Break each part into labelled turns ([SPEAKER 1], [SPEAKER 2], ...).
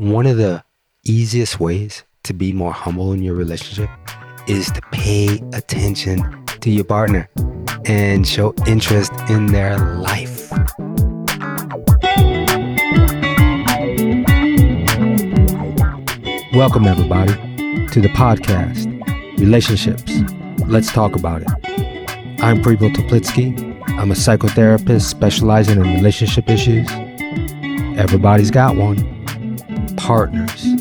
[SPEAKER 1] one of the easiest ways to be more humble in your relationship is to pay attention to your partner and show interest in their life. Welcome, everybody, to the podcast, Relationships. Let's talk about it. I'm Pripo Teplitsky. I'm a psychotherapist specializing in relationship issues. Everybody's got one partners,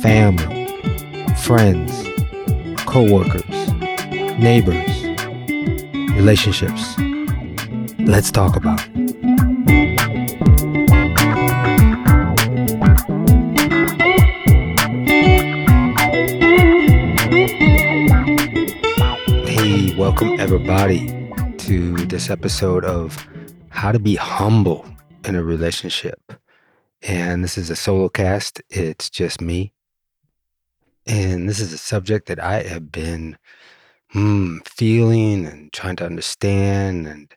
[SPEAKER 1] family, friends, co-workers, neighbors, relationships. Let's talk about. Hey, welcome everybody to this episode of How to Be Humble in a Relationship and this is a solo cast. It's just me. And this is a subject that I have been hmm, feeling and trying to understand. And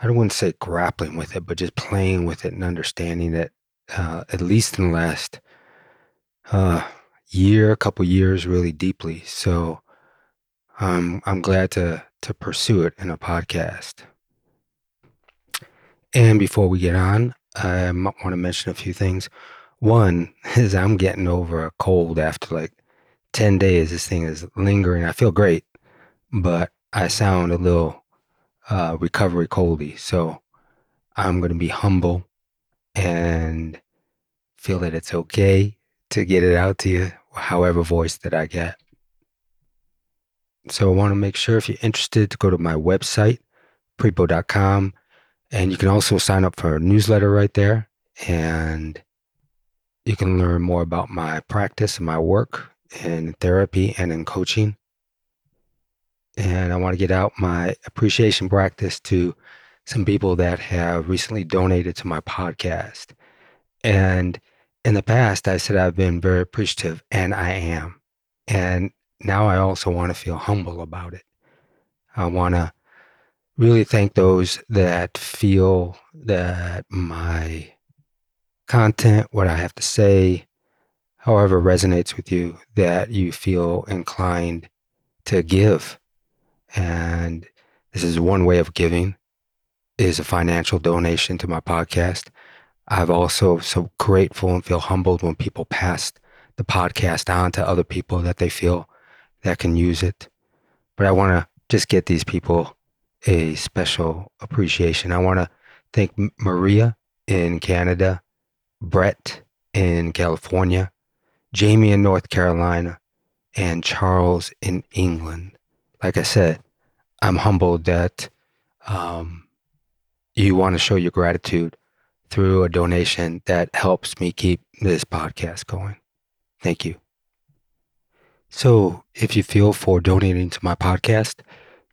[SPEAKER 1] I don't want to say grappling with it, but just playing with it and understanding it, uh, at least in the last uh, year, a couple years, really deeply. So um, I'm glad to to pursue it in a podcast. And before we get on, I want to mention a few things. One is I'm getting over a cold after like 10 days. This thing is lingering. I feel great, but I sound a little uh, recovery coldy. So I'm going to be humble and feel that it's okay to get it out to you, however voice that I get. So I want to make sure if you're interested to go to my website, pripo.com and you can also sign up for a newsletter right there. And you can learn more about my practice and my work in therapy and in coaching. And I want to get out my appreciation practice to some people that have recently donated to my podcast. And in the past, I said I've been very appreciative, and I am. And now I also want to feel humble about it. I want to really thank those that feel that my content, what I have to say, however resonates with you, that you feel inclined to give. And this is one way of giving is a financial donation to my podcast. I've also so grateful and feel humbled when people pass the podcast on to other people that they feel that can use it. But I want to just get these people a special appreciation. I want to thank Maria in Canada, Brett in California, Jamie in North Carolina, and Charles in England. Like I said, I'm humbled that um, you want to show your gratitude through a donation that helps me keep this podcast going. Thank you. So, if you feel for donating to my podcast,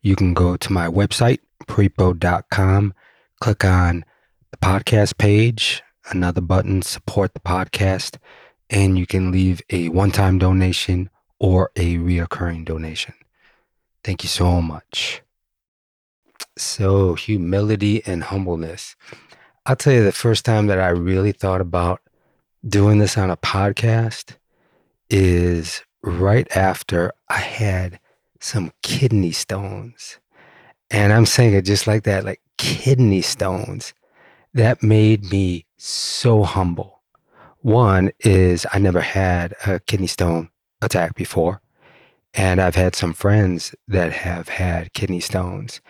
[SPEAKER 1] you can go to my website, pripo.com, click on the podcast page, another button, support the podcast, and you can leave a one time donation or a reoccurring donation. Thank you so much. So, humility and humbleness. I'll tell you the first time that I really thought about doing this on a podcast is right after I had some kidney stones. And I'm saying it just like that, like kidney stones. That made me so humble. One is I never had a kidney stone attack before. And I've had some friends that have had kidney stones.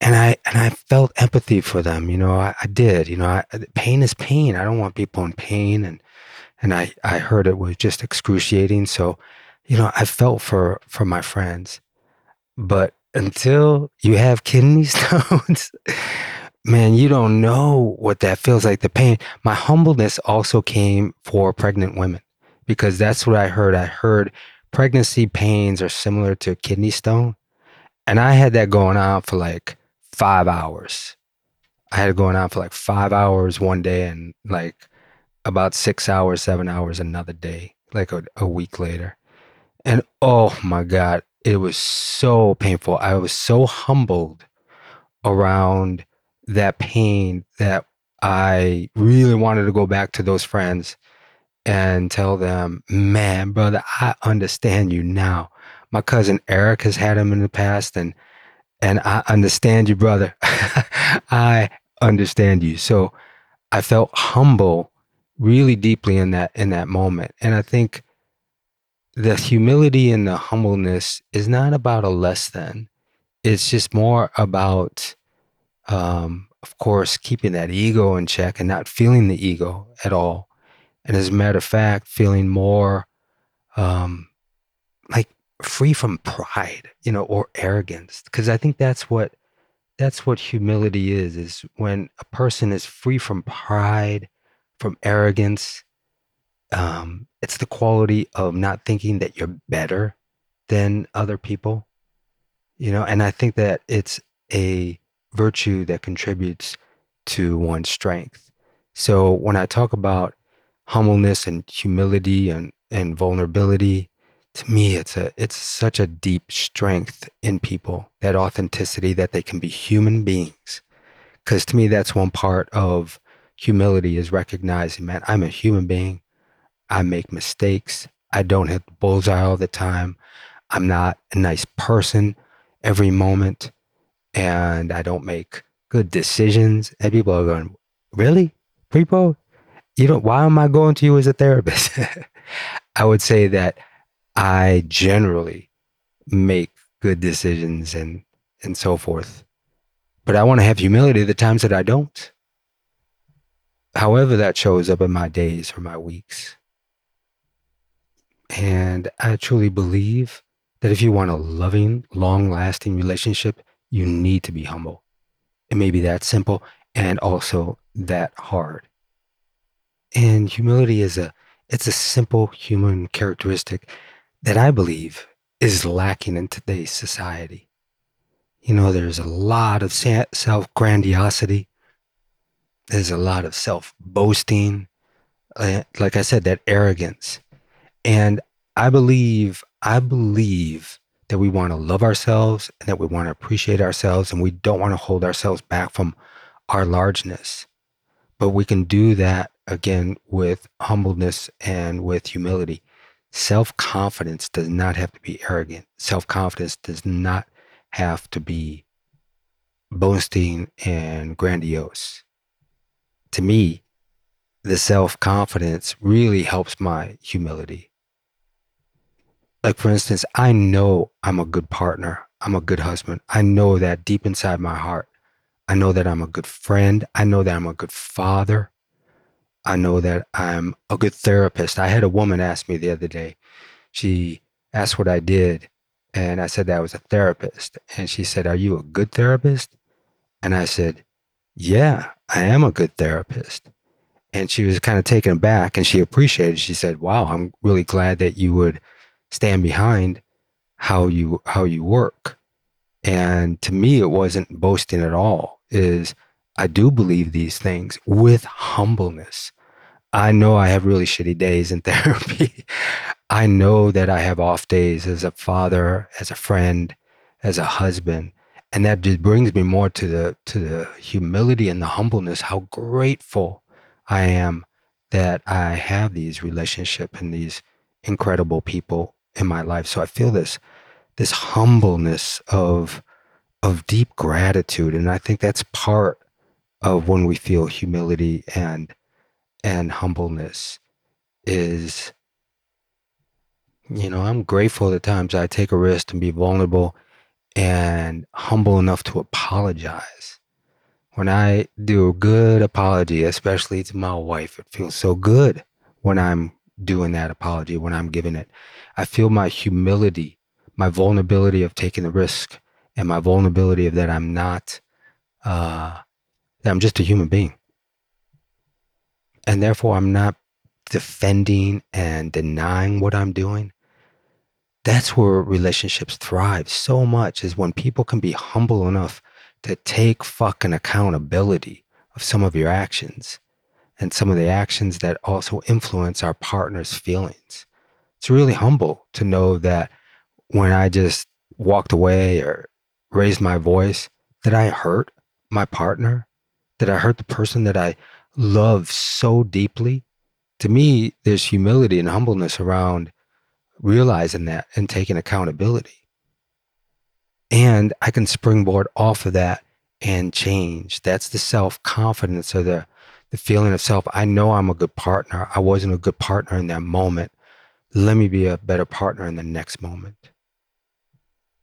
[SPEAKER 1] And I and I felt empathy for them. You know, I, I did. You know, I, pain is pain. I don't want people in pain. And and I I heard it was just excruciating. So, you know, I felt for for my friends. But until you have kidney stones, man, you don't know what that feels like. The pain. My humbleness also came for pregnant women because that's what I heard. I heard pregnancy pains are similar to kidney stone. And I had that going on for like five hours. I had it going on for like five hours one day and like about six hours, seven hours another day, like a, a week later. And oh my God, it was so painful. I was so humbled around that pain that I really wanted to go back to those friends and tell them, man, brother, I understand you now. My cousin Eric has had him in the past, and and I understand you, brother. I understand you. So I felt humble really deeply in that in that moment. And I think the humility and the humbleness is not about a less than. It's just more about um, of course, keeping that ego in check and not feeling the ego at all. And as a matter of fact, feeling more um, like free from pride, you know, or arrogance. Because I think that's what that's what humility is, is when a person is free from pride, from arrogance. Um, it's the quality of not thinking that you're better than other people. You know, and I think that it's a virtue that contributes to one's strength. So when I talk about humbleness and humility and, and vulnerability, to me it's a it's such a deep strength in people, that authenticity that they can be human beings. Cause to me that's one part of humility is recognizing, man, I'm a human being. I make mistakes. I don't hit the bullseye all the time. I'm not a nice person every moment and I don't make good decisions. And people are going, Really? Pripo? You know, why am I going to you as a therapist? I would say that I generally make good decisions and and so forth. But I want to have humility the times that I don't. However, that shows up in my days or my weeks. And I truly believe that if you want a loving, long lasting relationship, you need to be humble. It may be that simple and also that hard. And humility is a it's a simple human characteristic that I believe is lacking in today's society. You know, there's a lot of self grandiosity. There's a lot of self boasting. Uh, like I said, that arrogance. And I believe, I believe that we want to love ourselves and that we want to appreciate ourselves and we don't want to hold ourselves back from our largeness. But we can do that again with humbleness and with humility. Self confidence does not have to be arrogant. Self confidence does not have to be boasting and grandiose. To me, the self confidence really helps my humility like for instance, I know I'm a good partner. I'm a good husband. I know that deep inside my heart. I know that I'm a good friend. I know that I'm a good father. I know that I'm a good therapist. I had a woman ask me the other day. She asked what I did, and I said that I was a therapist. And she said, Are you a good therapist? And I said, Yeah, I am a good therapist. And she was kind of taken aback and she appreciated. It. She said, Wow, I'm really glad that you would stand behind how you how you work. And to me, it wasn't boasting at all. Is I do believe these things with humbleness. I know I have really shitty days in therapy. I know that I have off days as a father, as a friend, as a husband. And that just brings me more to the to the humility and the humbleness, how grateful I am that I have these relationships and these incredible people in my life. So I feel this this humbleness of of deep gratitude, and I think that's part of when we feel humility and and humbleness is you know i'm grateful at times i take a risk and be vulnerable and humble enough to apologize when i do a good apology especially to my wife it feels so good when i'm doing that apology when i'm giving it I feel my humility, my vulnerability of taking the risk, and my vulnerability of that I'm not, uh, that I'm just a human being. And therefore, I'm not defending and denying what I'm doing. That's where relationships thrive so much is when people can be humble enough to take fucking accountability of some of your actions and some of the actions that also influence our partner's feelings it's really humble to know that when I just walked away or raised my voice, that I hurt my partner, that I hurt the person that I love so deeply, to me, there's humility and humbleness around realizing that and taking accountability. And I can springboard off of that and change. That's the self confidence or the, the feeling of self. I know I'm a good partner. I wasn't a good partner in that moment. Let me be a better partner in the next moment.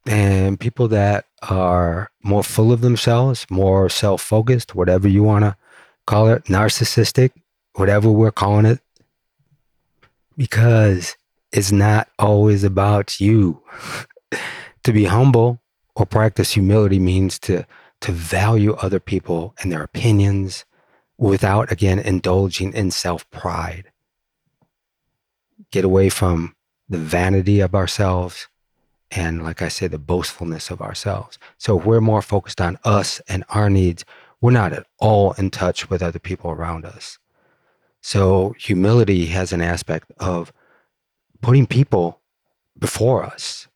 [SPEAKER 1] And people that are more full of themselves, more self focused, whatever you want to call it, narcissistic, whatever we're calling it, because it's not always about you. to be humble or practice humility means to to value other people and their opinions without again indulging in self-pride. Get away from the vanity of ourselves and like I said the boastfulness of ourselves. So if we're more focused on us and our needs, we're not at all in touch with other people around us. So humility has an aspect of putting people before us.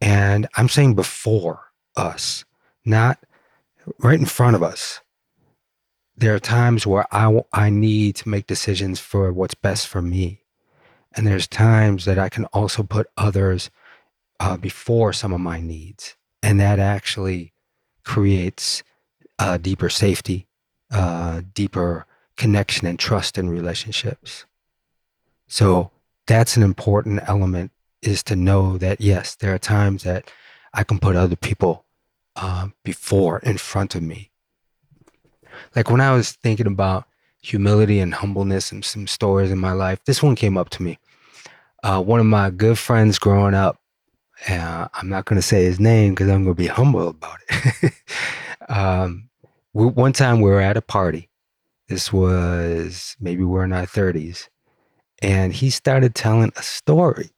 [SPEAKER 1] And I'm saying before us, not right in front of us. There are times where I, I need to make decisions for what's best for me. And there's times that I can also put others uh, before some of my needs. And that actually creates uh, deeper safety, uh, deeper connection and trust in relationships. So that's an important element is to know that yes, there are times that I can put other people um, before in front of me. Like when I was thinking about humility and humbleness and some stories in my life, this one came up to me. Uh, one of my good friends growing up, uh, I'm not going to say his name because I'm going to be humble about it. um, we, one time we were at a party. This was maybe we're in our 30s. And he started telling a story.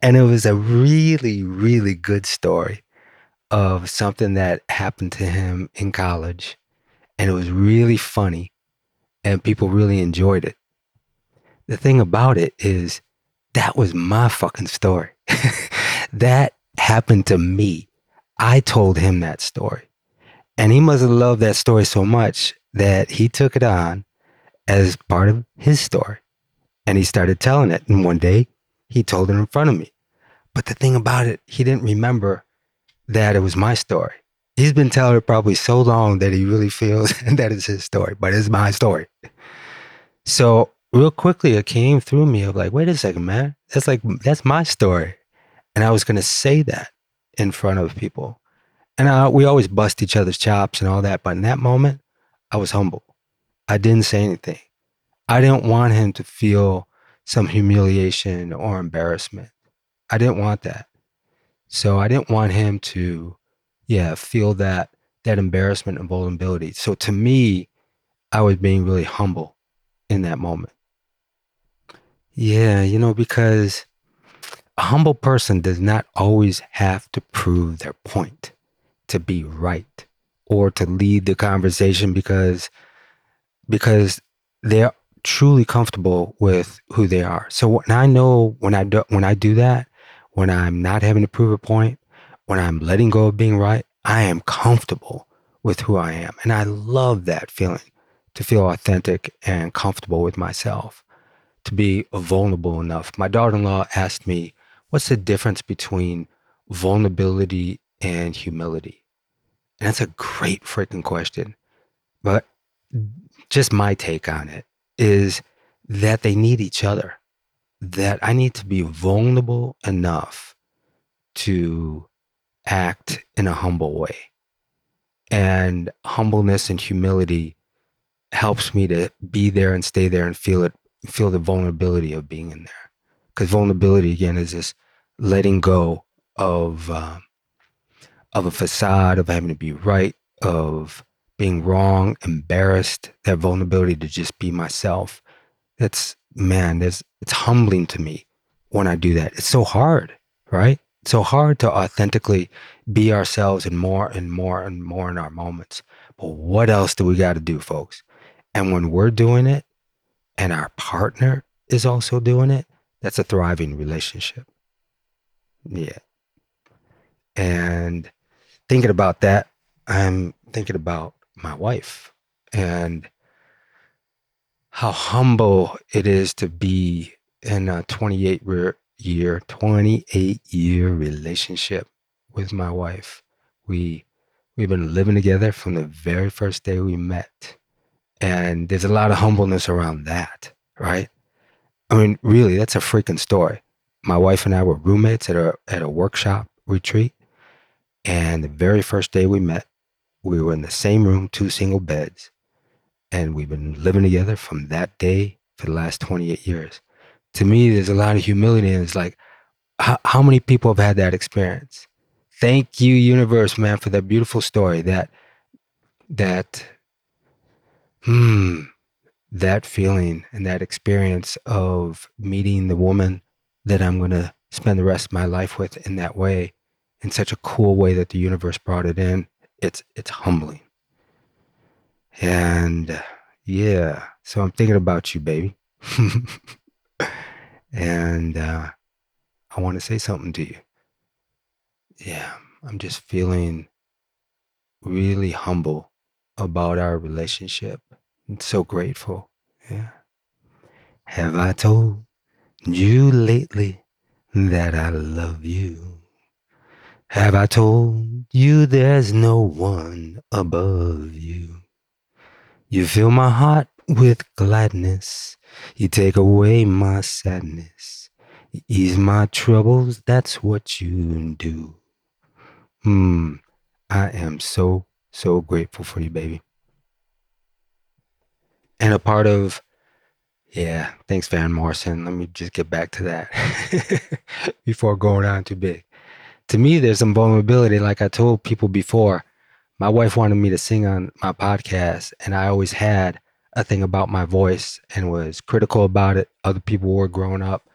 [SPEAKER 1] And it was a really, really good story of something that happened to him in college. And it was really funny. And people really enjoyed it. The thing about it is, that was my fucking story. that happened to me. I told him that story. And he must have loved that story so much that he took it on as part of his story. And he started telling it. And one day he told it in front of me. But the thing about it, he didn't remember that it was my story. He's been telling it probably so long that he really feels that it's his story, but it's my story. So real quickly it came through me of like, wait a second, man. That's like that's my story. And I was gonna say that in front of people. And I, we always bust each other's chops and all that. But in that moment, I was humble. I didn't say anything. I didn't want him to feel some humiliation or embarrassment. I didn't want that. So I didn't want him to, yeah, feel that that embarrassment and vulnerability. So to me, I was being really humble in that moment. Yeah, you know, because a humble person does not always have to prove their point to be right or to lead the conversation because because they're truly comfortable with who they are. So when I know when I do when I do that, when I'm not having to prove a point, when I'm letting go of being right, I am comfortable with who I am. And I love that feeling to feel authentic and comfortable with myself, to be vulnerable enough. My daughter in law asked me, What's the difference between vulnerability and humility? And that's a great freaking question. But just my take on it is that they need each other. That I need to be vulnerable enough to act in a humble way. And humbleness and humility helps me to be there and stay there and feel it, feel the vulnerability of being in there. Because vulnerability, again, is this letting go of um, of a facade of having to be right, of being wrong, embarrassed, that vulnerability to just be myself. That's man, there's it's humbling to me when I do that. It's so hard, right? So hard to authentically be ourselves and more and more and more in our moments. But what else do we got to do, folks? And when we're doing it and our partner is also doing it, that's a thriving relationship. Yeah. And thinking about that, I'm thinking about my wife. And how humble it is to be in a 28 year 28 year relationship with my wife. We we've been living together from the very first day we met. And there's a lot of humbleness around that, right? I mean, really, that's a freaking story. My wife and I were roommates at a at a workshop retreat. And the very first day we met, we were in the same room, two single beds. And we've been living together from that day for the last 28 years. To me, there's a lot of humility. And it's like, how, how many people have had that experience? Thank you, universe, man, for that beautiful story. That, that, hmm, that feeling and that experience of meeting the woman that I'm going to spend the rest of my life with in that way, in such a cool way that the universe brought it in. It's it's humbling. And yeah, so I'm thinking about you, baby. and uh, I want to say something to you. Yeah, I'm just feeling really humble about our relationship. I'm so grateful. Yeah. Have I told you lately that I love you? Have I told you there's no one above you? You fill my heart with gladness. You take away my sadness. You ease my troubles. That's what you do. Hmm. I am so, so grateful for you, baby. And a part of, yeah, thanks, Van Morrison. Let me just get back to that before going on too big. To me, there's some vulnerability. Like I told people before, my wife wanted me to sing on my podcast, and I always had a thing about my voice and was critical about it. Other people were growing up.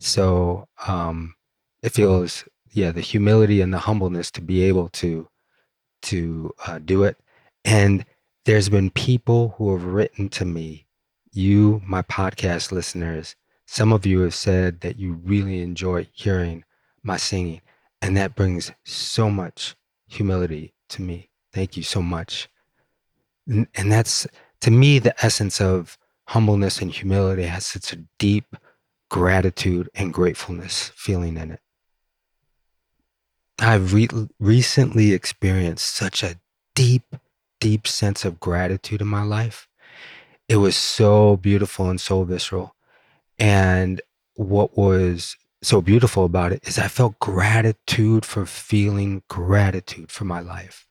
[SPEAKER 1] So um, it feels, yeah, the humility and the humbleness to be able to to uh, do it. And there's been people who have written to me, you, my podcast listeners, some of you have said that you really enjoy hearing my singing. And that brings so much humility to me. Thank you so much. And that's, to me, the essence of humbleness and humility has such a deep gratitude and gratefulness feeling in it. I've re- recently experienced such a deep, deep sense of gratitude in my life. It was so beautiful and so visceral. And what was so beautiful about it is I felt gratitude for feeling gratitude for my life.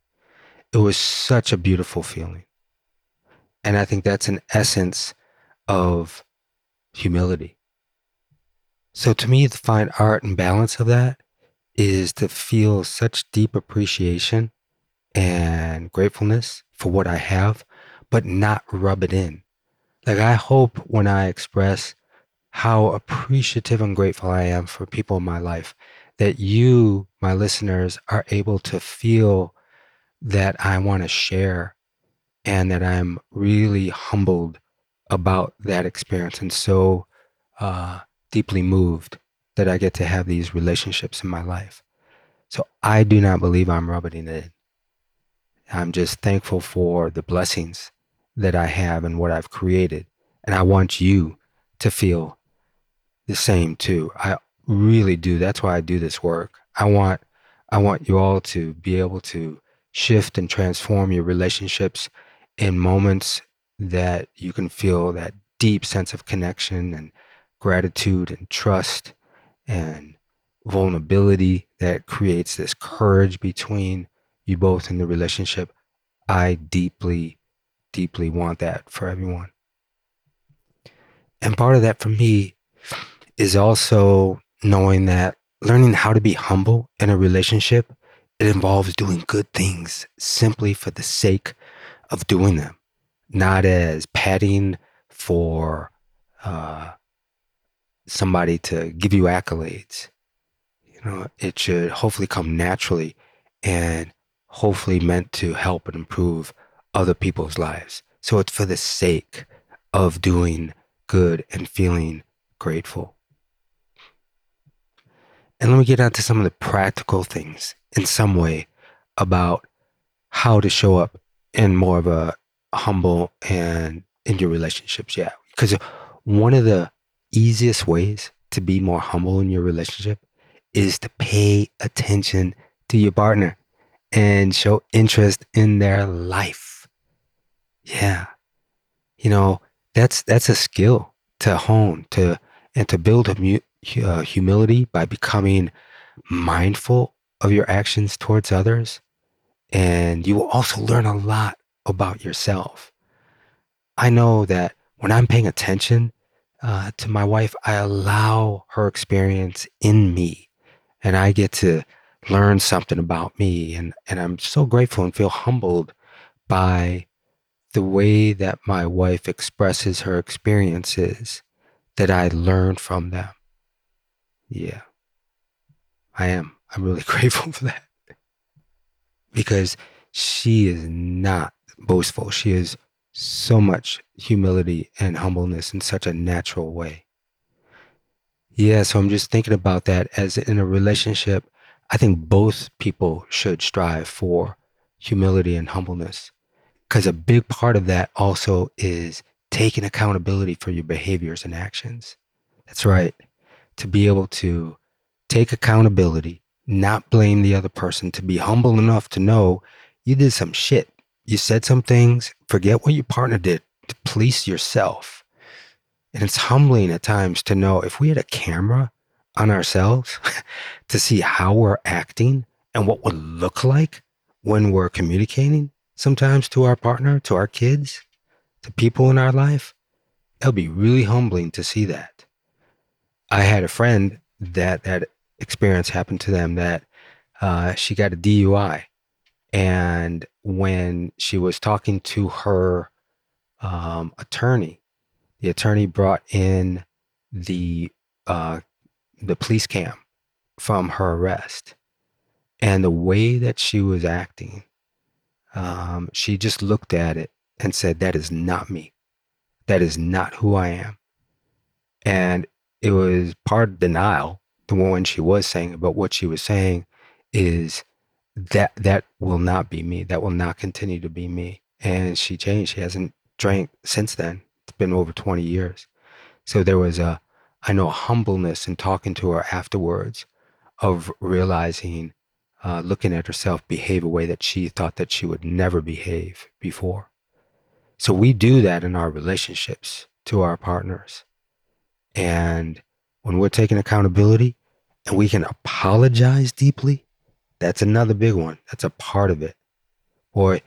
[SPEAKER 1] It was such a beautiful feeling. And I think that's an essence of humility. So to me, to find art and balance of that is to feel such deep appreciation and gratefulness for what I have, but not rub it in. Like I hope when I express how appreciative and grateful I am for people in my life, that you, my listeners, are able to feel that I want to share and that I'm really humbled about that experience and so uh, deeply moved that I get to have these relationships in my life. So I do not believe I'm rubbing it in. I'm just thankful for the blessings that I have and what I've created. And I want you to feel the same too. I really do. That's why I do this work. I want I want you all to be able to shift and transform your relationships in moments that you can feel that deep sense of connection and gratitude and trust and vulnerability that creates this courage between you both in the relationship. I deeply, deeply want that for everyone. And part of that for me is also knowing that learning how to be humble in a relationship it involves doing good things simply for the sake of doing them not as padding for uh, somebody to give you accolades. You know it should hopefully come naturally and hopefully meant to help and improve other people's lives. So it's for the sake of doing good and feeling grateful. And let me get onto some of the practical things in some way about how to show up in more of a humble and in your relationships. Yeah, Because one of the easiest ways to be more humble in your relationship is to pay attention to your partner and show interest in their life. Yeah. You know, that's that's a skill to hone to and to build a uh, humility by becoming mindful of your actions towards others and you will also learn a lot about yourself. I know that when I'm paying attention uh, to my wife, I allow her experience in me and I get to learn something about me. And, and I'm so grateful and feel humbled by the way that my wife expresses her experiences that I learn from them. Yeah, I am. I'm really grateful for that because she is not boastful. She is so much humility and humbleness in such a natural way. Yeah, so I'm just thinking about that as in a relationship. I think both people should strive for humility and humbleness because a big part of that also is taking accountability for your behaviors and actions. That's right. To be able to take accountability, not blame the other person, to be humble enough to know you did some shit. You said some things, forget what your partner did to police yourself. And it's humbling at times to know if we had a camera on ourselves to see how we're acting and what would look like when we're communicating sometimes to our partner, to our kids, to people in our life, it'll be really humbling to see that. I had a friend that that experience happened to them that uh, she got a DUI. And when she was talking to her um, attorney, the attorney brought in the uh, the police cam from her arrest, and the way that she was acting, um, she just looked at it and said, "That is not me. That is not who I am." And it was part denial the one she was saying, but what she was saying is that that will not be me. That will not continue to be me. And she changed. She hasn't drank since then. It's been over 20 years. So there was a, I know, a humbleness in talking to her afterwards of realizing, uh, looking at herself behave a way that she thought that she would never behave before. So we do that in our relationships to our partners. And when we're taking accountability and we can apologize deeply, that's another big one. That's a part of it. Or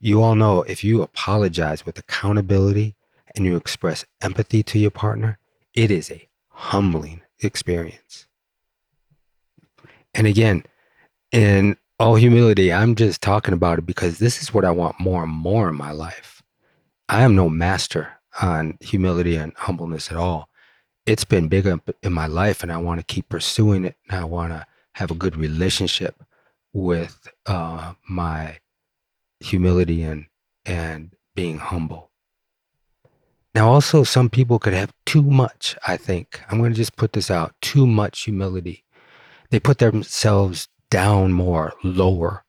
[SPEAKER 1] you all know if you apologize with accountability and you express empathy to your partner, it is a humbling experience. And again, in all humility, I'm just talking about it because this is what I want more and more in my life. I am no master on humility and humbleness at all. It's been big in my life, and I want to keep pursuing it. And I want to have a good relationship with uh, my humility and and being humble. Now, also, some people could have too much. I think I'm going to just put this out: too much humility. They put themselves down more, lower.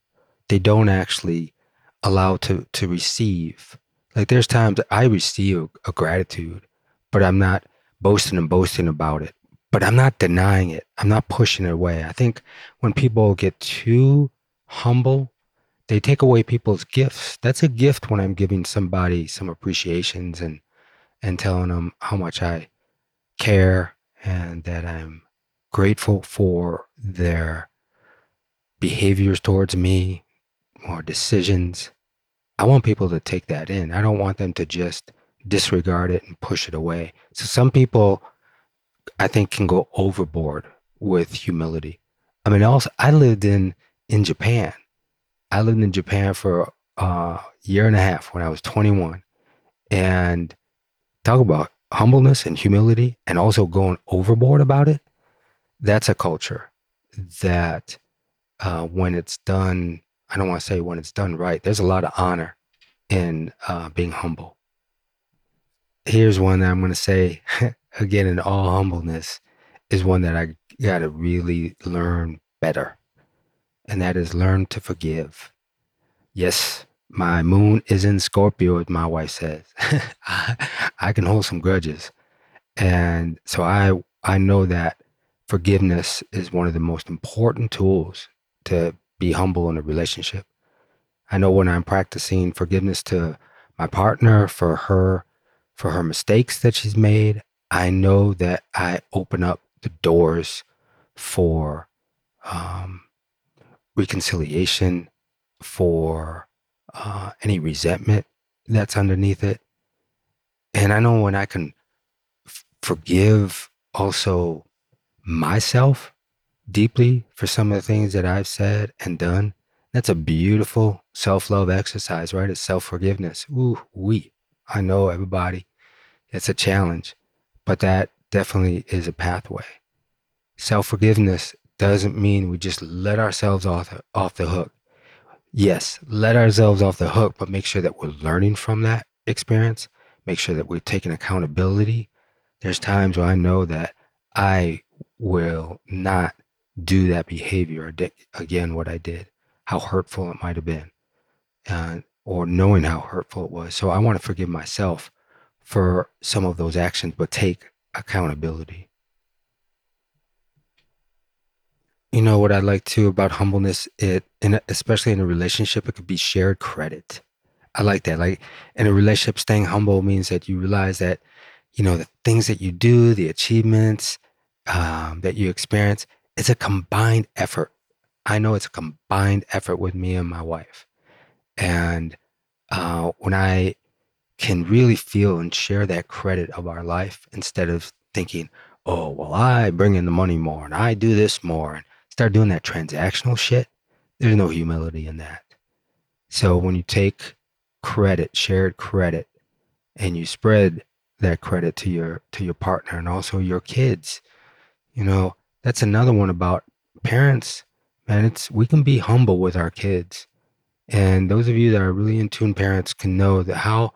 [SPEAKER 1] They don't actually allow to to receive. Like there's times I receive a gratitude, but I'm not boasting and boasting about it but I'm not denying it. I'm not pushing it away. I think when people get too humble, they take away people's gifts. That's a gift when I'm giving somebody some appreciations and and telling them how much I care and that I'm grateful for their behaviors towards me or decisions. I want people to take that in. I don't want them to just disregard it and push it away. So some people I think can go overboard with humility. I mean, also I lived in in Japan. I lived in Japan for a year and a half when I was 21, and talk about humbleness and humility, and also going overboard about it. That's a culture that, uh, when it's done, I don't want to say when it's done right. There's a lot of honor in uh, being humble. Here's one that I'm going to say again, in all humbleness, is one that I got to really learn better. And that is learn to forgive. Yes, my moon is in Scorpio, as my wife says. I, can hold some grudges. And so I I know that forgiveness is one of the most important tools to be humble in a relationship. I know when I'm practicing forgiveness to my partner for her for her mistakes that she's made, I know that I open up the doors for um, reconciliation, for uh, any resentment that's underneath it. And I know when I can f- forgive also myself deeply for some of the things that I've said and done, that's a beautiful self love exercise, right? It's self forgiveness. Ooh, we. I know everybody. It's a challenge, but that definitely is a pathway. Self forgiveness doesn't mean we just let ourselves off, the, off the hook. Yes, let ourselves off the hook, but make sure that we're learning from that experience. Make sure that we're taking accountability. There's times where I know that I will not do that behavior again, what I did, how hurtful it might have been, uh, or knowing how hurtful it was. So I want to forgive myself for some of those actions, but take accountability. You know what I like too about humbleness? It, and especially in a relationship, it could be shared credit. I like that. Like in a relationship, staying humble means that you realize that, you know, the things that you do, the achievements um, that you experience, it's a combined effort. I know it's a combined effort with me and my wife. And uh, when I can really feel and share that credit of our life instead of thinking, oh, well, I bring in the money more and I do this more and start doing that transactional shit, there's no humility in that. So when you take credit, shared credit, and you spread that credit to your to your partner and also your kids, you know, that's another one about parents. Man, it's we can be humble with our kids. And those of you that are really in tune parents can know that how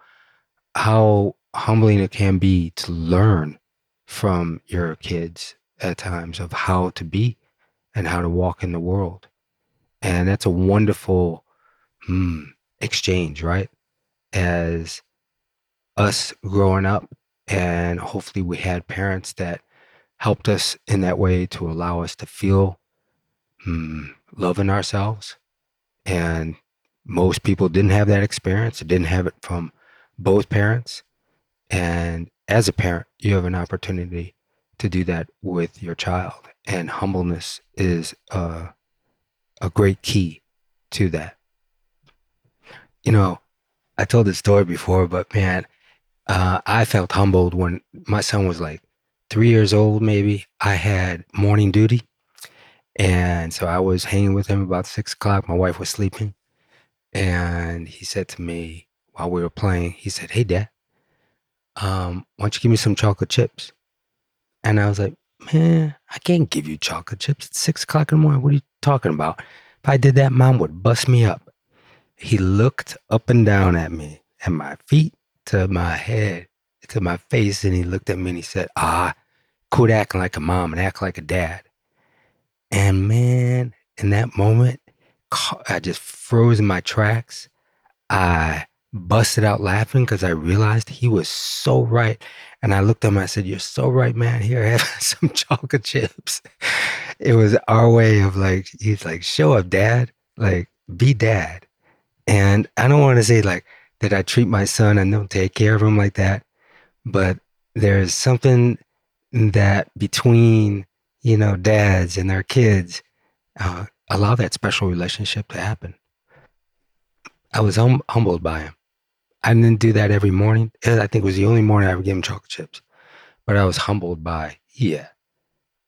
[SPEAKER 1] how humbling it can be to learn from your kids at times of how to be and how to walk in the world. And that's a wonderful mm, exchange, right? As us growing up, and hopefully we had parents that helped us in that way to allow us to feel mm, love in ourselves. And most people didn't have that experience, didn't have it from both parents. And as a parent, you have an opportunity to do that with your child. And humbleness is a, a great key to that. You know, I told this story before, but man, uh, I felt humbled when my son was like three years old, maybe. I had morning duty. And so I was hanging with him about six o'clock. My wife was sleeping. And he said to me, while we were playing, he said, Hey, dad, um, why don't you give me some chocolate chips? And I was like, Man, I can't give you chocolate chips. It's six o'clock in the morning. What are you talking about? If I did that, mom would bust me up. He looked up and down at me, at my feet, to my head, to my face, and he looked at me and he said, Ah, quit acting like a mom and act like a dad. And man, in that moment, I just froze in my tracks. I busted out laughing because I realized he was so right. And I looked at him, I said, You're so right, man. Here, have some chocolate chips. It was our way of like, he's like, Show up, dad. Like, be dad. And I don't want to say like that I treat my son and don't take care of him like that. But there's something that between, you know, dads and their kids, uh, allow that special relationship to happen. I was hum- humbled by him. I didn't do that every morning. I think it was the only morning I ever gave him chocolate chips. But I was humbled by, yeah,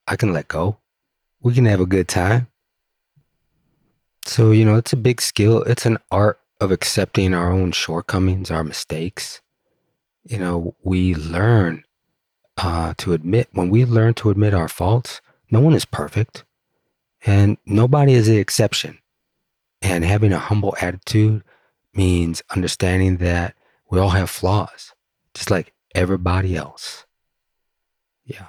[SPEAKER 1] I can let go. We can have a good time. So, you know, it's a big skill. It's an art of accepting our own shortcomings, our mistakes. You know, we learn uh, to admit, when we learn to admit our faults, no one is perfect and nobody is the exception. And having a humble attitude means understanding that we all have flaws, just like everybody else. Yeah.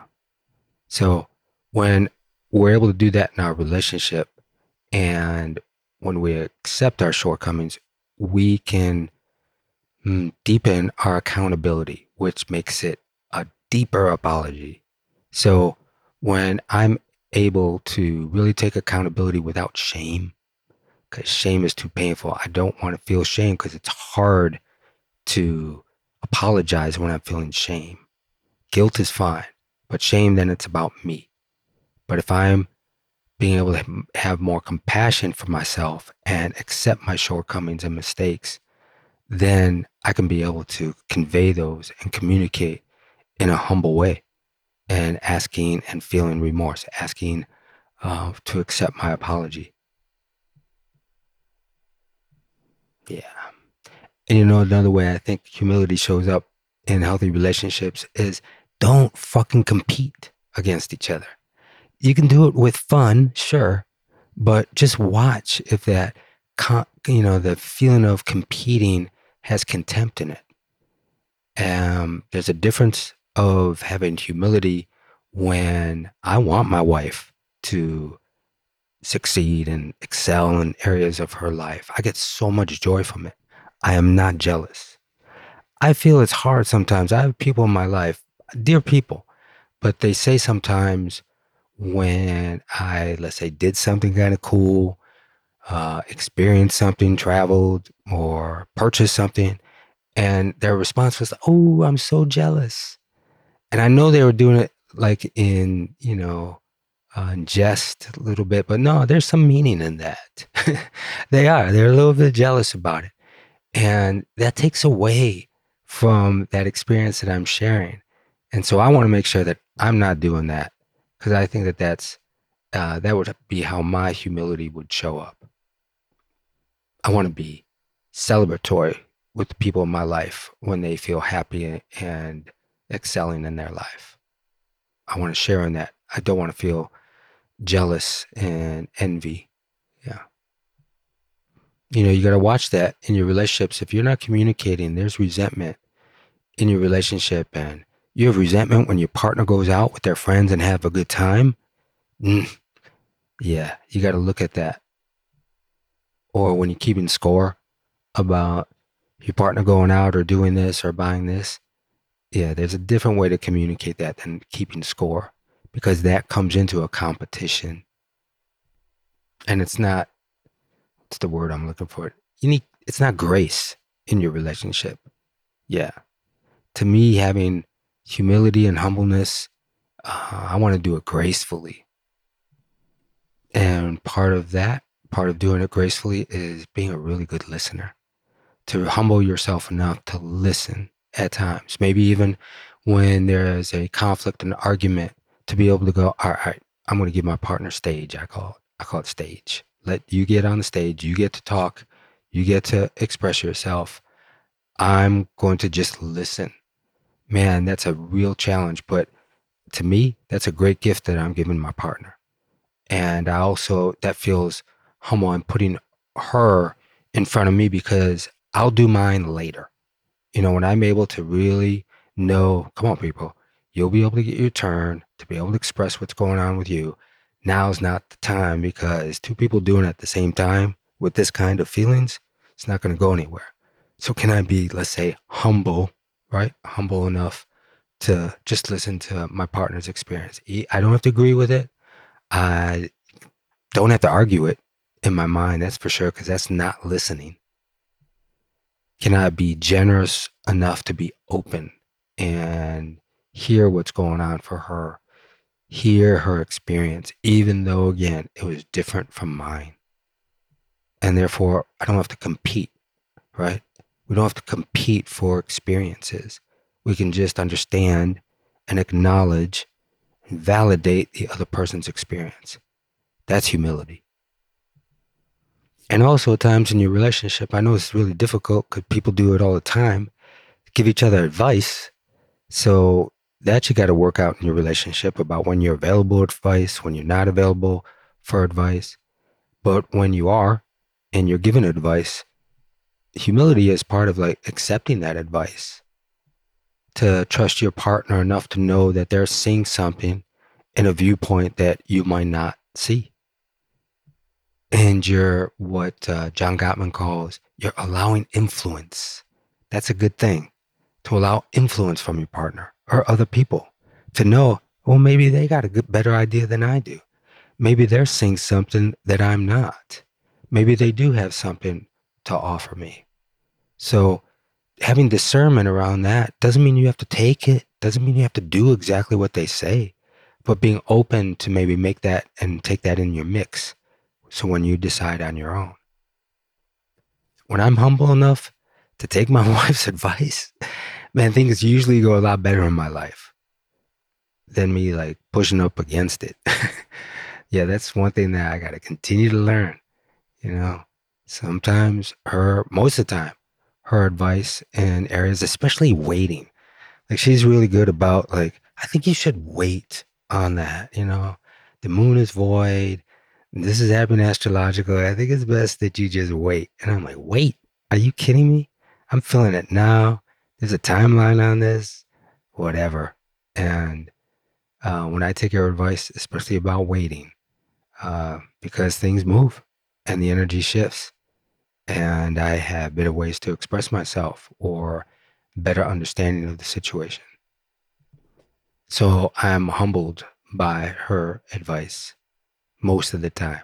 [SPEAKER 1] So when we're able to do that in our relationship and when we accept our shortcomings, we can mm, deepen our accountability, which makes it a deeper apology. So when I'm able to really take accountability without shame, because shame is too painful. I don't want to feel shame because it's hard to apologize when I'm feeling shame. Guilt is fine, but shame, then it's about me. But if I'm being able to have more compassion for myself and accept my shortcomings and mistakes, then I can be able to convey those and communicate in a humble way and asking and feeling remorse, asking uh, to accept my apology. Yeah. And you know, another way I think humility shows up in healthy relationships is don't fucking compete against each other. You can do it with fun, sure, but just watch if that, you know, the feeling of competing has contempt in it. Um, there's a difference of having humility when I want my wife to succeed and excel in areas of her life. I get so much joy from it. I am not jealous. I feel it's hard sometimes. I have people in my life, dear people, but they say sometimes when I, let's say, did something kind of cool, uh, experienced something, traveled, or purchased something, and their response was, "Oh, I'm so jealous," and I know they were doing it like in you know uh, jest a little bit, but no, there's some meaning in that. they are. They're a little bit jealous about it, and that takes away from that experience that I'm sharing. And so I want to make sure that I'm not doing that because I think that that's uh, that would be how my humility would show up. I want to be celebratory with the people in my life when they feel happy and excelling in their life. I want to share in that. I don't want to feel jealous and envy. Yeah. You know, you got to watch that in your relationships. If you're not communicating, there's resentment in your relationship and you have resentment when your partner goes out with their friends and have a good time. Mm, yeah, you got to look at that. Or when you're keeping score about your partner going out or doing this or buying this, yeah, there's a different way to communicate that than keeping score because that comes into a competition. And it's not, what's the word I'm looking for? You need, it's not grace in your relationship. Yeah. To me, having humility and humbleness, uh, I want to do it gracefully. And part of that, part of doing it gracefully is being a really good listener, to humble yourself enough to listen at times, maybe even when there's a conflict, an argument, to be able to go, all right, I'm going to give my partner stage. I call it, I call it stage. Let you get on the stage. You get to talk. You get to express yourself. I'm going to just listen. Man, that's a real challenge. But to me, that's a great gift that I'm giving my partner. And I also, that feels humble. I'm putting her in front of me because I'll do mine later. You know, when I'm able to really know, come on, people, you'll be able to get your turn to be able to express what's going on with you. Now's not the time because two people doing it at the same time with this kind of feelings, it's not going to go anywhere. So, can I be, let's say, humble, right? Humble enough to just listen to my partner's experience. I don't have to agree with it. I don't have to argue it in my mind, that's for sure, because that's not listening. Can I be generous enough to be open and hear what's going on for her, hear her experience, even though, again, it was different from mine. And therefore, I don't have to compete, right? We don't have to compete for experiences. We can just understand and acknowledge and validate the other person's experience. That's humility. And also, at times in your relationship, I know it's really difficult because people do it all the time, give each other advice. So that you got to work out in your relationship about when you're available advice, when you're not available for advice. But when you are and you're given advice, humility is part of like accepting that advice. To trust your partner enough to know that they're seeing something in a viewpoint that you might not see. And you're what uh, John Gottman calls you're allowing influence. That's a good thing to allow influence from your partner or other people to know, well, maybe they got a good, better idea than I do. Maybe they're seeing something that I'm not. Maybe they do have something to offer me. So having discernment around that doesn't mean you have to take it, doesn't mean you have to do exactly what they say, but being open to maybe make that and take that in your mix. So when you decide on your own, when I'm humble enough to take my wife's advice, man, things usually go a lot better in my life than me like pushing up against it. yeah, that's one thing that I got to continue to learn. You know, sometimes her, most of the time, her advice in areas, especially waiting. Like she's really good about like, I think you should wait on that. You know, the moon is void. This is happening astrologically. I think it's best that you just wait. And I'm like, wait, are you kidding me? I'm feeling it now. There's a timeline on this, whatever. And uh, when I take your advice, especially about waiting, uh, because things move and the energy shifts, and I have better ways to express myself or better understanding of the situation. So I'm humbled by her advice most of the time.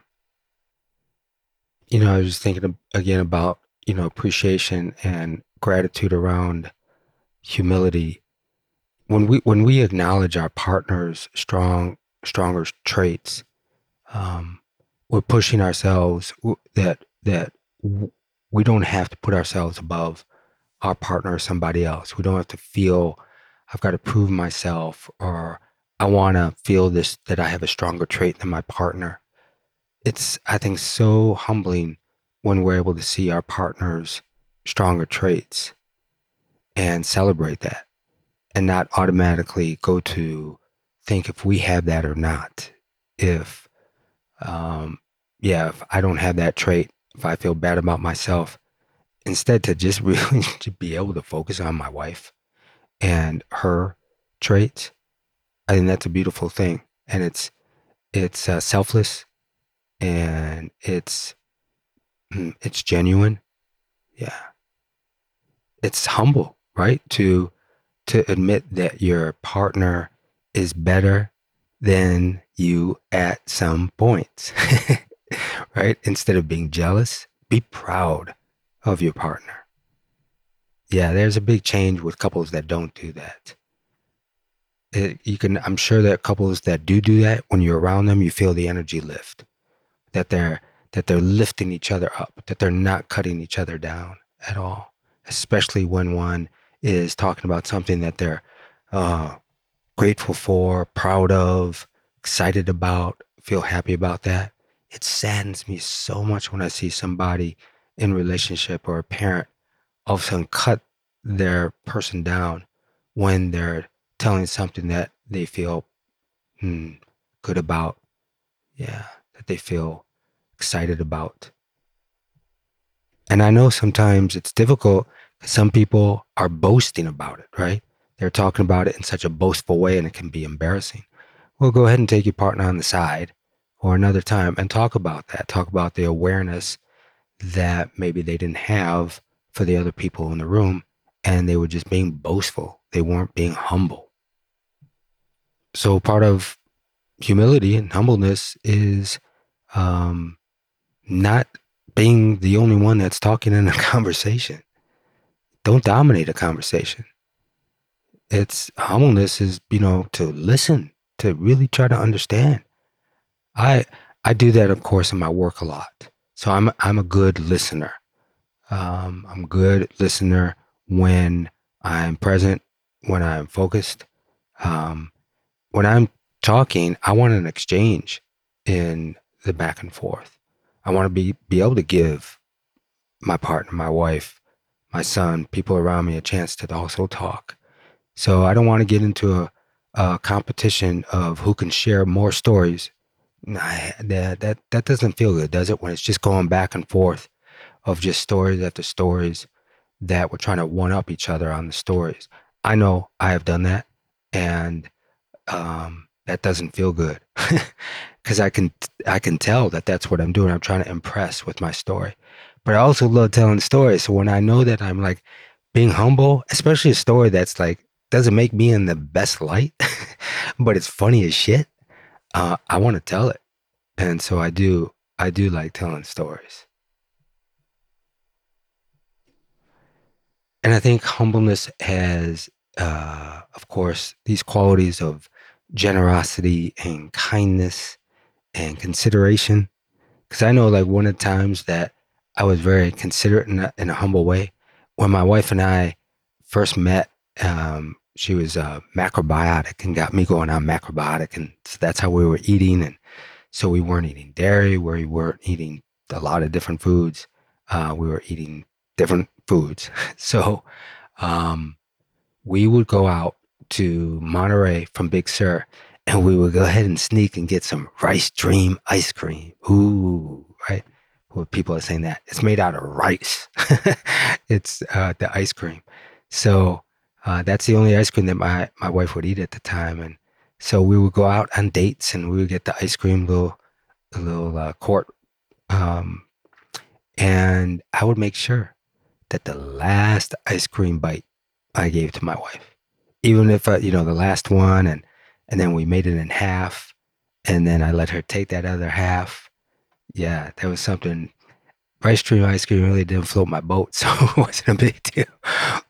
[SPEAKER 1] You know, I was just thinking again about, you know, appreciation and gratitude around humility. When we when we acknowledge our partner's strong stronger traits, um, we're pushing ourselves that that we don't have to put ourselves above our partner or somebody else. We don't have to feel I've got to prove myself or I want to feel this that I have a stronger trait than my partner. It's I think so humbling when we're able to see our partner's stronger traits and celebrate that and not automatically go to think if we have that or not. If um yeah, if I don't have that trait, if I feel bad about myself, instead to just really to be able to focus on my wife and her traits I think that's a beautiful thing, and it's it's uh, selfless, and it's mm, it's genuine. Yeah, it's humble, right? To to admit that your partner is better than you at some points, right? Instead of being jealous, be proud of your partner. Yeah, there's a big change with couples that don't do that it, you can i'm sure that couples that do do that when you're around them you feel the energy lift that they're that they're lifting each other up that they're not cutting each other down at all especially when one is talking about something that they're uh, grateful for proud of excited about feel happy about that it saddens me so much when i see somebody in relationship or a parent all of a sudden cut their person down when they're telling something that they feel hmm, good about. Yeah, that they feel excited about. And I know sometimes it's difficult some people are boasting about it, right? They're talking about it in such a boastful way and it can be embarrassing. Well, go ahead and take your partner on the side or another time and talk about that. Talk about the awareness that maybe they didn't have for the other people in the room and they were just being boastful. They weren't being humble so part of humility and humbleness is um, not being the only one that's talking in a conversation. Don't dominate a conversation. It's humbleness is, you know, to listen, to really try to understand. I I do that, of course, in my work a lot. So I'm I'm a good listener. Um, I'm a good listener when I'm present, when I'm focused. Um, when I'm talking, I want an exchange in the back and forth. I want to be be able to give my partner, my wife, my son, people around me a chance to also talk. So I don't want to get into a, a competition of who can share more stories. that, that that doesn't feel good, does it? When it's just going back and forth of just stories after stories that we're trying to one up each other on the stories. I know I have done that, and um, that doesn't feel good because I can I can tell that that's what I'm doing. I'm trying to impress with my story, but I also love telling stories. So when I know that I'm like being humble, especially a story that's like doesn't make me in the best light, but it's funny as shit, uh, I want to tell it. And so I do, I do like telling stories. And I think humbleness has, uh, of course, these qualities of generosity and kindness and consideration. Because I know, like, one of the times that I was very considerate in a, in a humble way, when my wife and I first met, um, she was uh, macrobiotic and got me going on macrobiotic, and so that's how we were eating. And so we weren't eating dairy, we weren't eating a lot of different foods. Uh, we were eating different foods. So um, we would go out to Monterey from Big Sur, and we would go ahead and sneak and get some Rice Dream ice cream. Ooh, right? Well, people are saying that it's made out of rice. it's uh, the ice cream. So uh, that's the only ice cream that my, my wife would eat at the time. And so we would go out on dates and we would get the ice cream little, little uh. Um, and I would make sure that the last ice cream bite I gave to my wife, even if, you know, the last one and, and then we made it in half and then I let her take that other half. Yeah, that was something. Rice Dream ice cream really didn't float my boat, so it wasn't a big deal.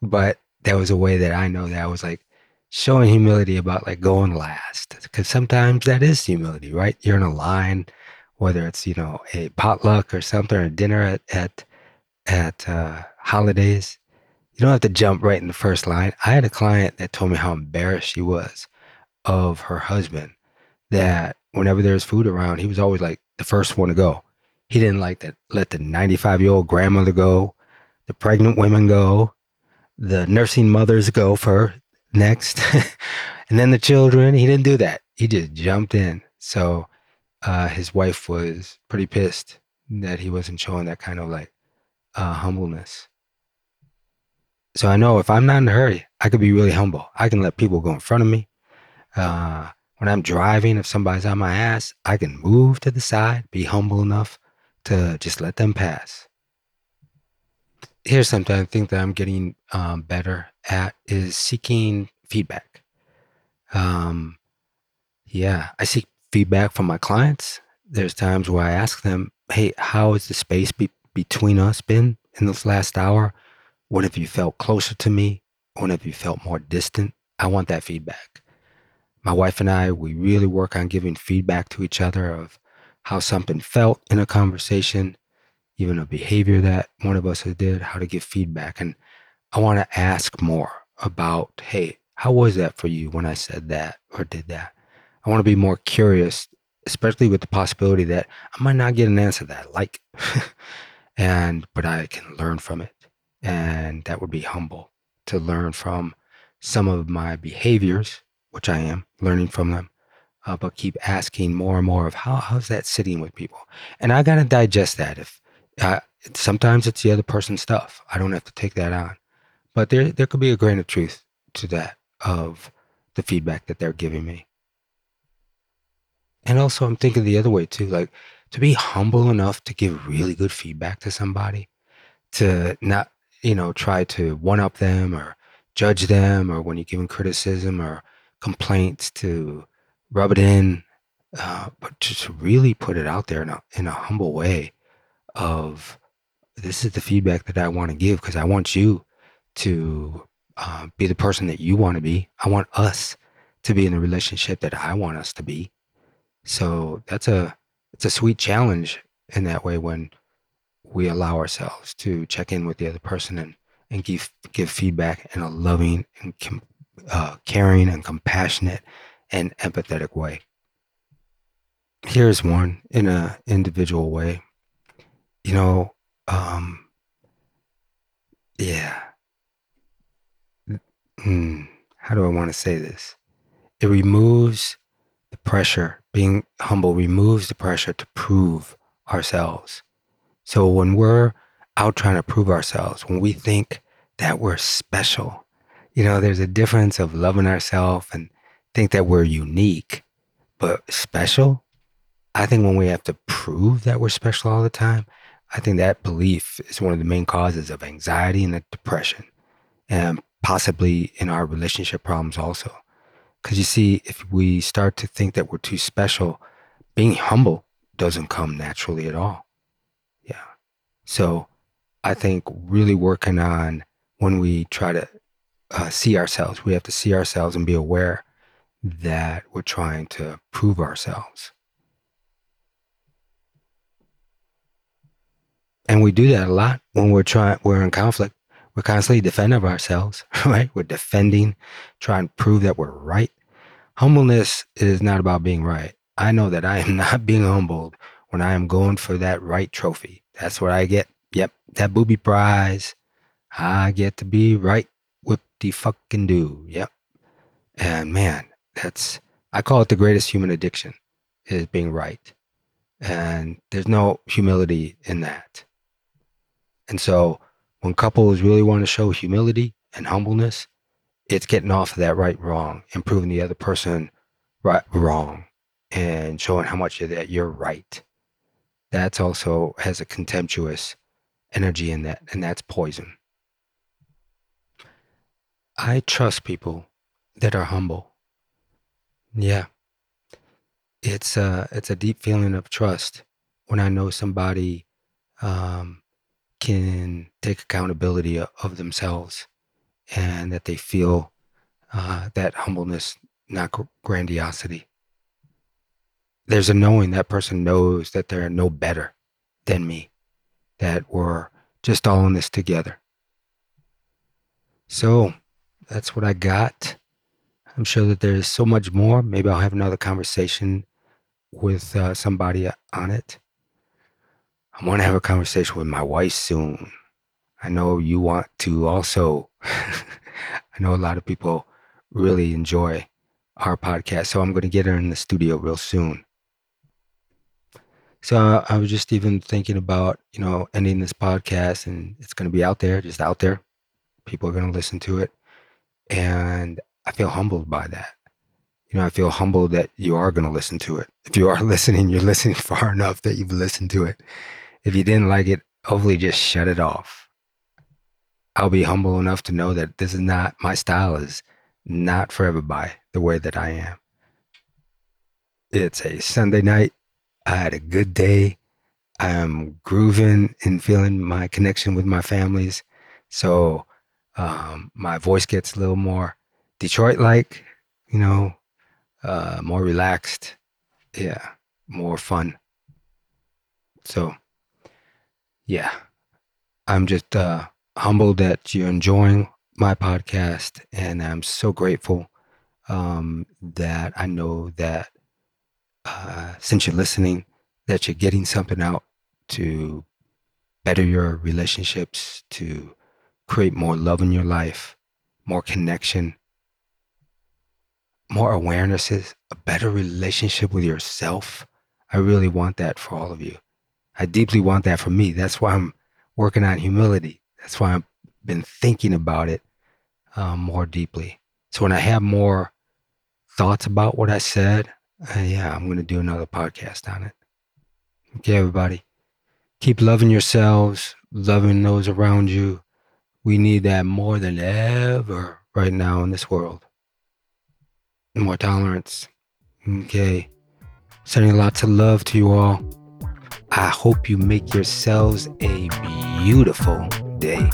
[SPEAKER 1] But that was a way that I know that I was like showing humility about like going last. Because sometimes that is humility, right? You're in a line, whether it's, you know, a potluck or something or dinner at at at uh, holidays. You don't have to jump right in the first line. I had a client that told me how embarrassed she was of her husband that whenever there was food around, he was always like the first one to go. He didn't like that. let the 95 year old grandmother go, the pregnant women go, the nursing mothers go for next, and then the children. He didn't do that. He just jumped in. So uh, his wife was pretty pissed that he wasn't showing that kind of like uh, humbleness. So I know if I'm not in a hurry, I could be really humble. I can let people go in front of me. Uh, when I'm driving, if somebody's on my ass, I can move to the side, be humble enough to just let them pass here's something I think that I'm getting um, better at is seeking feedback. Um, yeah, I seek feedback from my clients. There's times where I ask them, "Hey, how has the space be- between us been in this last hour? What have you felt closer to me? What have you felt more distant?" I want that feedback. My wife and I, we really work on giving feedback to each other of how something felt in a conversation even a behavior that one of us did, how to give feedback. And I want to ask more about, hey, how was that for you when I said that or did that? I want to be more curious, especially with the possibility that I might not get an answer that I like. and but I can learn from it. And that would be humble to learn from some of my behaviors, which I am learning from them, uh, but keep asking more and more of how how's that sitting with people, and I gotta digest that. If uh, sometimes it's the other person's stuff. I don't have to take that on. But there, there could be a grain of truth to that of the feedback that they're giving me. And also, I'm thinking the other way too, like to be humble enough to give really good feedback to somebody, to not, you know, try to one up them or judge them, or when you give them criticism or complaints, to rub it in, uh, but just really put it out there in a, in a humble way of this is the feedback that I want to give because I want you to uh, be the person that you want to be. I want us to be in the relationship that I want us to be. So that's a it's a sweet challenge in that way when we allow ourselves to check in with the other person and and give give feedback in a loving and uh, caring and compassionate and empathetic way. Here's one in an individual way you know, um, yeah. Hmm, how do I want to say this? It removes the pressure. Being humble removes the pressure to prove ourselves. So when we're out trying to prove ourselves, when we think that we're special, you know, there's a difference of loving ourselves and think that we're unique, but special. I think when we have to prove that we're special all the time, I think that belief is one of the main causes of anxiety and depression, and possibly in our relationship problems also. Because you see, if we start to think that we're too special, being humble doesn't come naturally at all. Yeah. So I think really working on when we try to uh, see ourselves, we have to see ourselves and be aware that we're trying to prove ourselves. And we do that a lot when we're trying, we're in conflict. We're constantly defending ourselves, right? We're defending, trying to prove that we're right. Humbleness is not about being right. I know that I am not being humbled when I am going for that right trophy. That's what I get. Yep, that booby prize. I get to be right the fucking do. Yep. And man, that's I call it the greatest human addiction is being right. And there's no humility in that. And so when couples really want to show humility and humbleness, it's getting off of that right wrong and proving the other person right wrong and showing how much that you're right. That's also has a contemptuous energy in that, and that's poison. I trust people that are humble. Yeah. It's a, it's a deep feeling of trust when I know somebody um, can take accountability of themselves and that they feel uh, that humbleness, not grandiosity. There's a knowing that person knows that they're no better than me, that we're just all in this together. So that's what I got. I'm sure that there's so much more. Maybe I'll have another conversation with uh, somebody on it. I want to have a conversation with my wife soon. I know you want to also. I know a lot of people really enjoy our podcast, so I'm going to get her in the studio real soon. So I was just even thinking about, you know, ending this podcast and it's going to be out there, just out there. People are going to listen to it. And I feel humbled by that. You know, I feel humbled that you are going to listen to it. If you are listening, you're listening far enough that you've listened to it. If you didn't like it, hopefully just shut it off. I'll be humble enough to know that this is not my style is not for everybody the way that I am. It's a Sunday night. I had a good day. I am grooving and feeling my connection with my families. So um, my voice gets a little more Detroit like, you know, uh, more relaxed. Yeah, more fun. So, yeah, I'm just uh, humbled that you're enjoying my podcast, and I'm so grateful um, that I know that uh, since you're listening, that you're getting something out to better your relationships, to create more love in your life, more connection, more awarenesses, a better relationship with yourself. I really want that for all of you. I deeply want that for me. That's why I'm working on humility. That's why I've been thinking about it um, more deeply. So when I have more thoughts about what I said, uh, yeah, I'm going to do another podcast on it. Okay, everybody. Keep loving yourselves, loving those around you, we need that more than ever right now in this world. More tolerance. Okay. Sending lots of love to you all. I hope you make yourselves a beautiful day.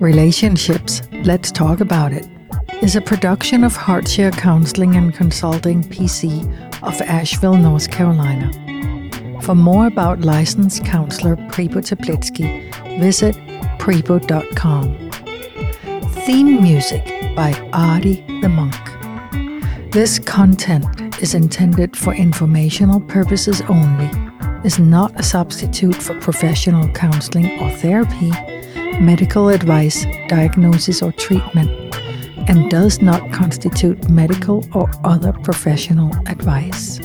[SPEAKER 2] Relationships, let's talk about it, is a production of Heartshare Counseling and Consulting PC of Asheville, North Carolina. For more about licensed counselor Pripo Teplitsky, visit pripo.com. Theme music by Artie the Monk. This content is intended for informational purposes only, is not a substitute for professional counseling or therapy, medical advice, diagnosis, or treatment and does not constitute medical or other professional advice.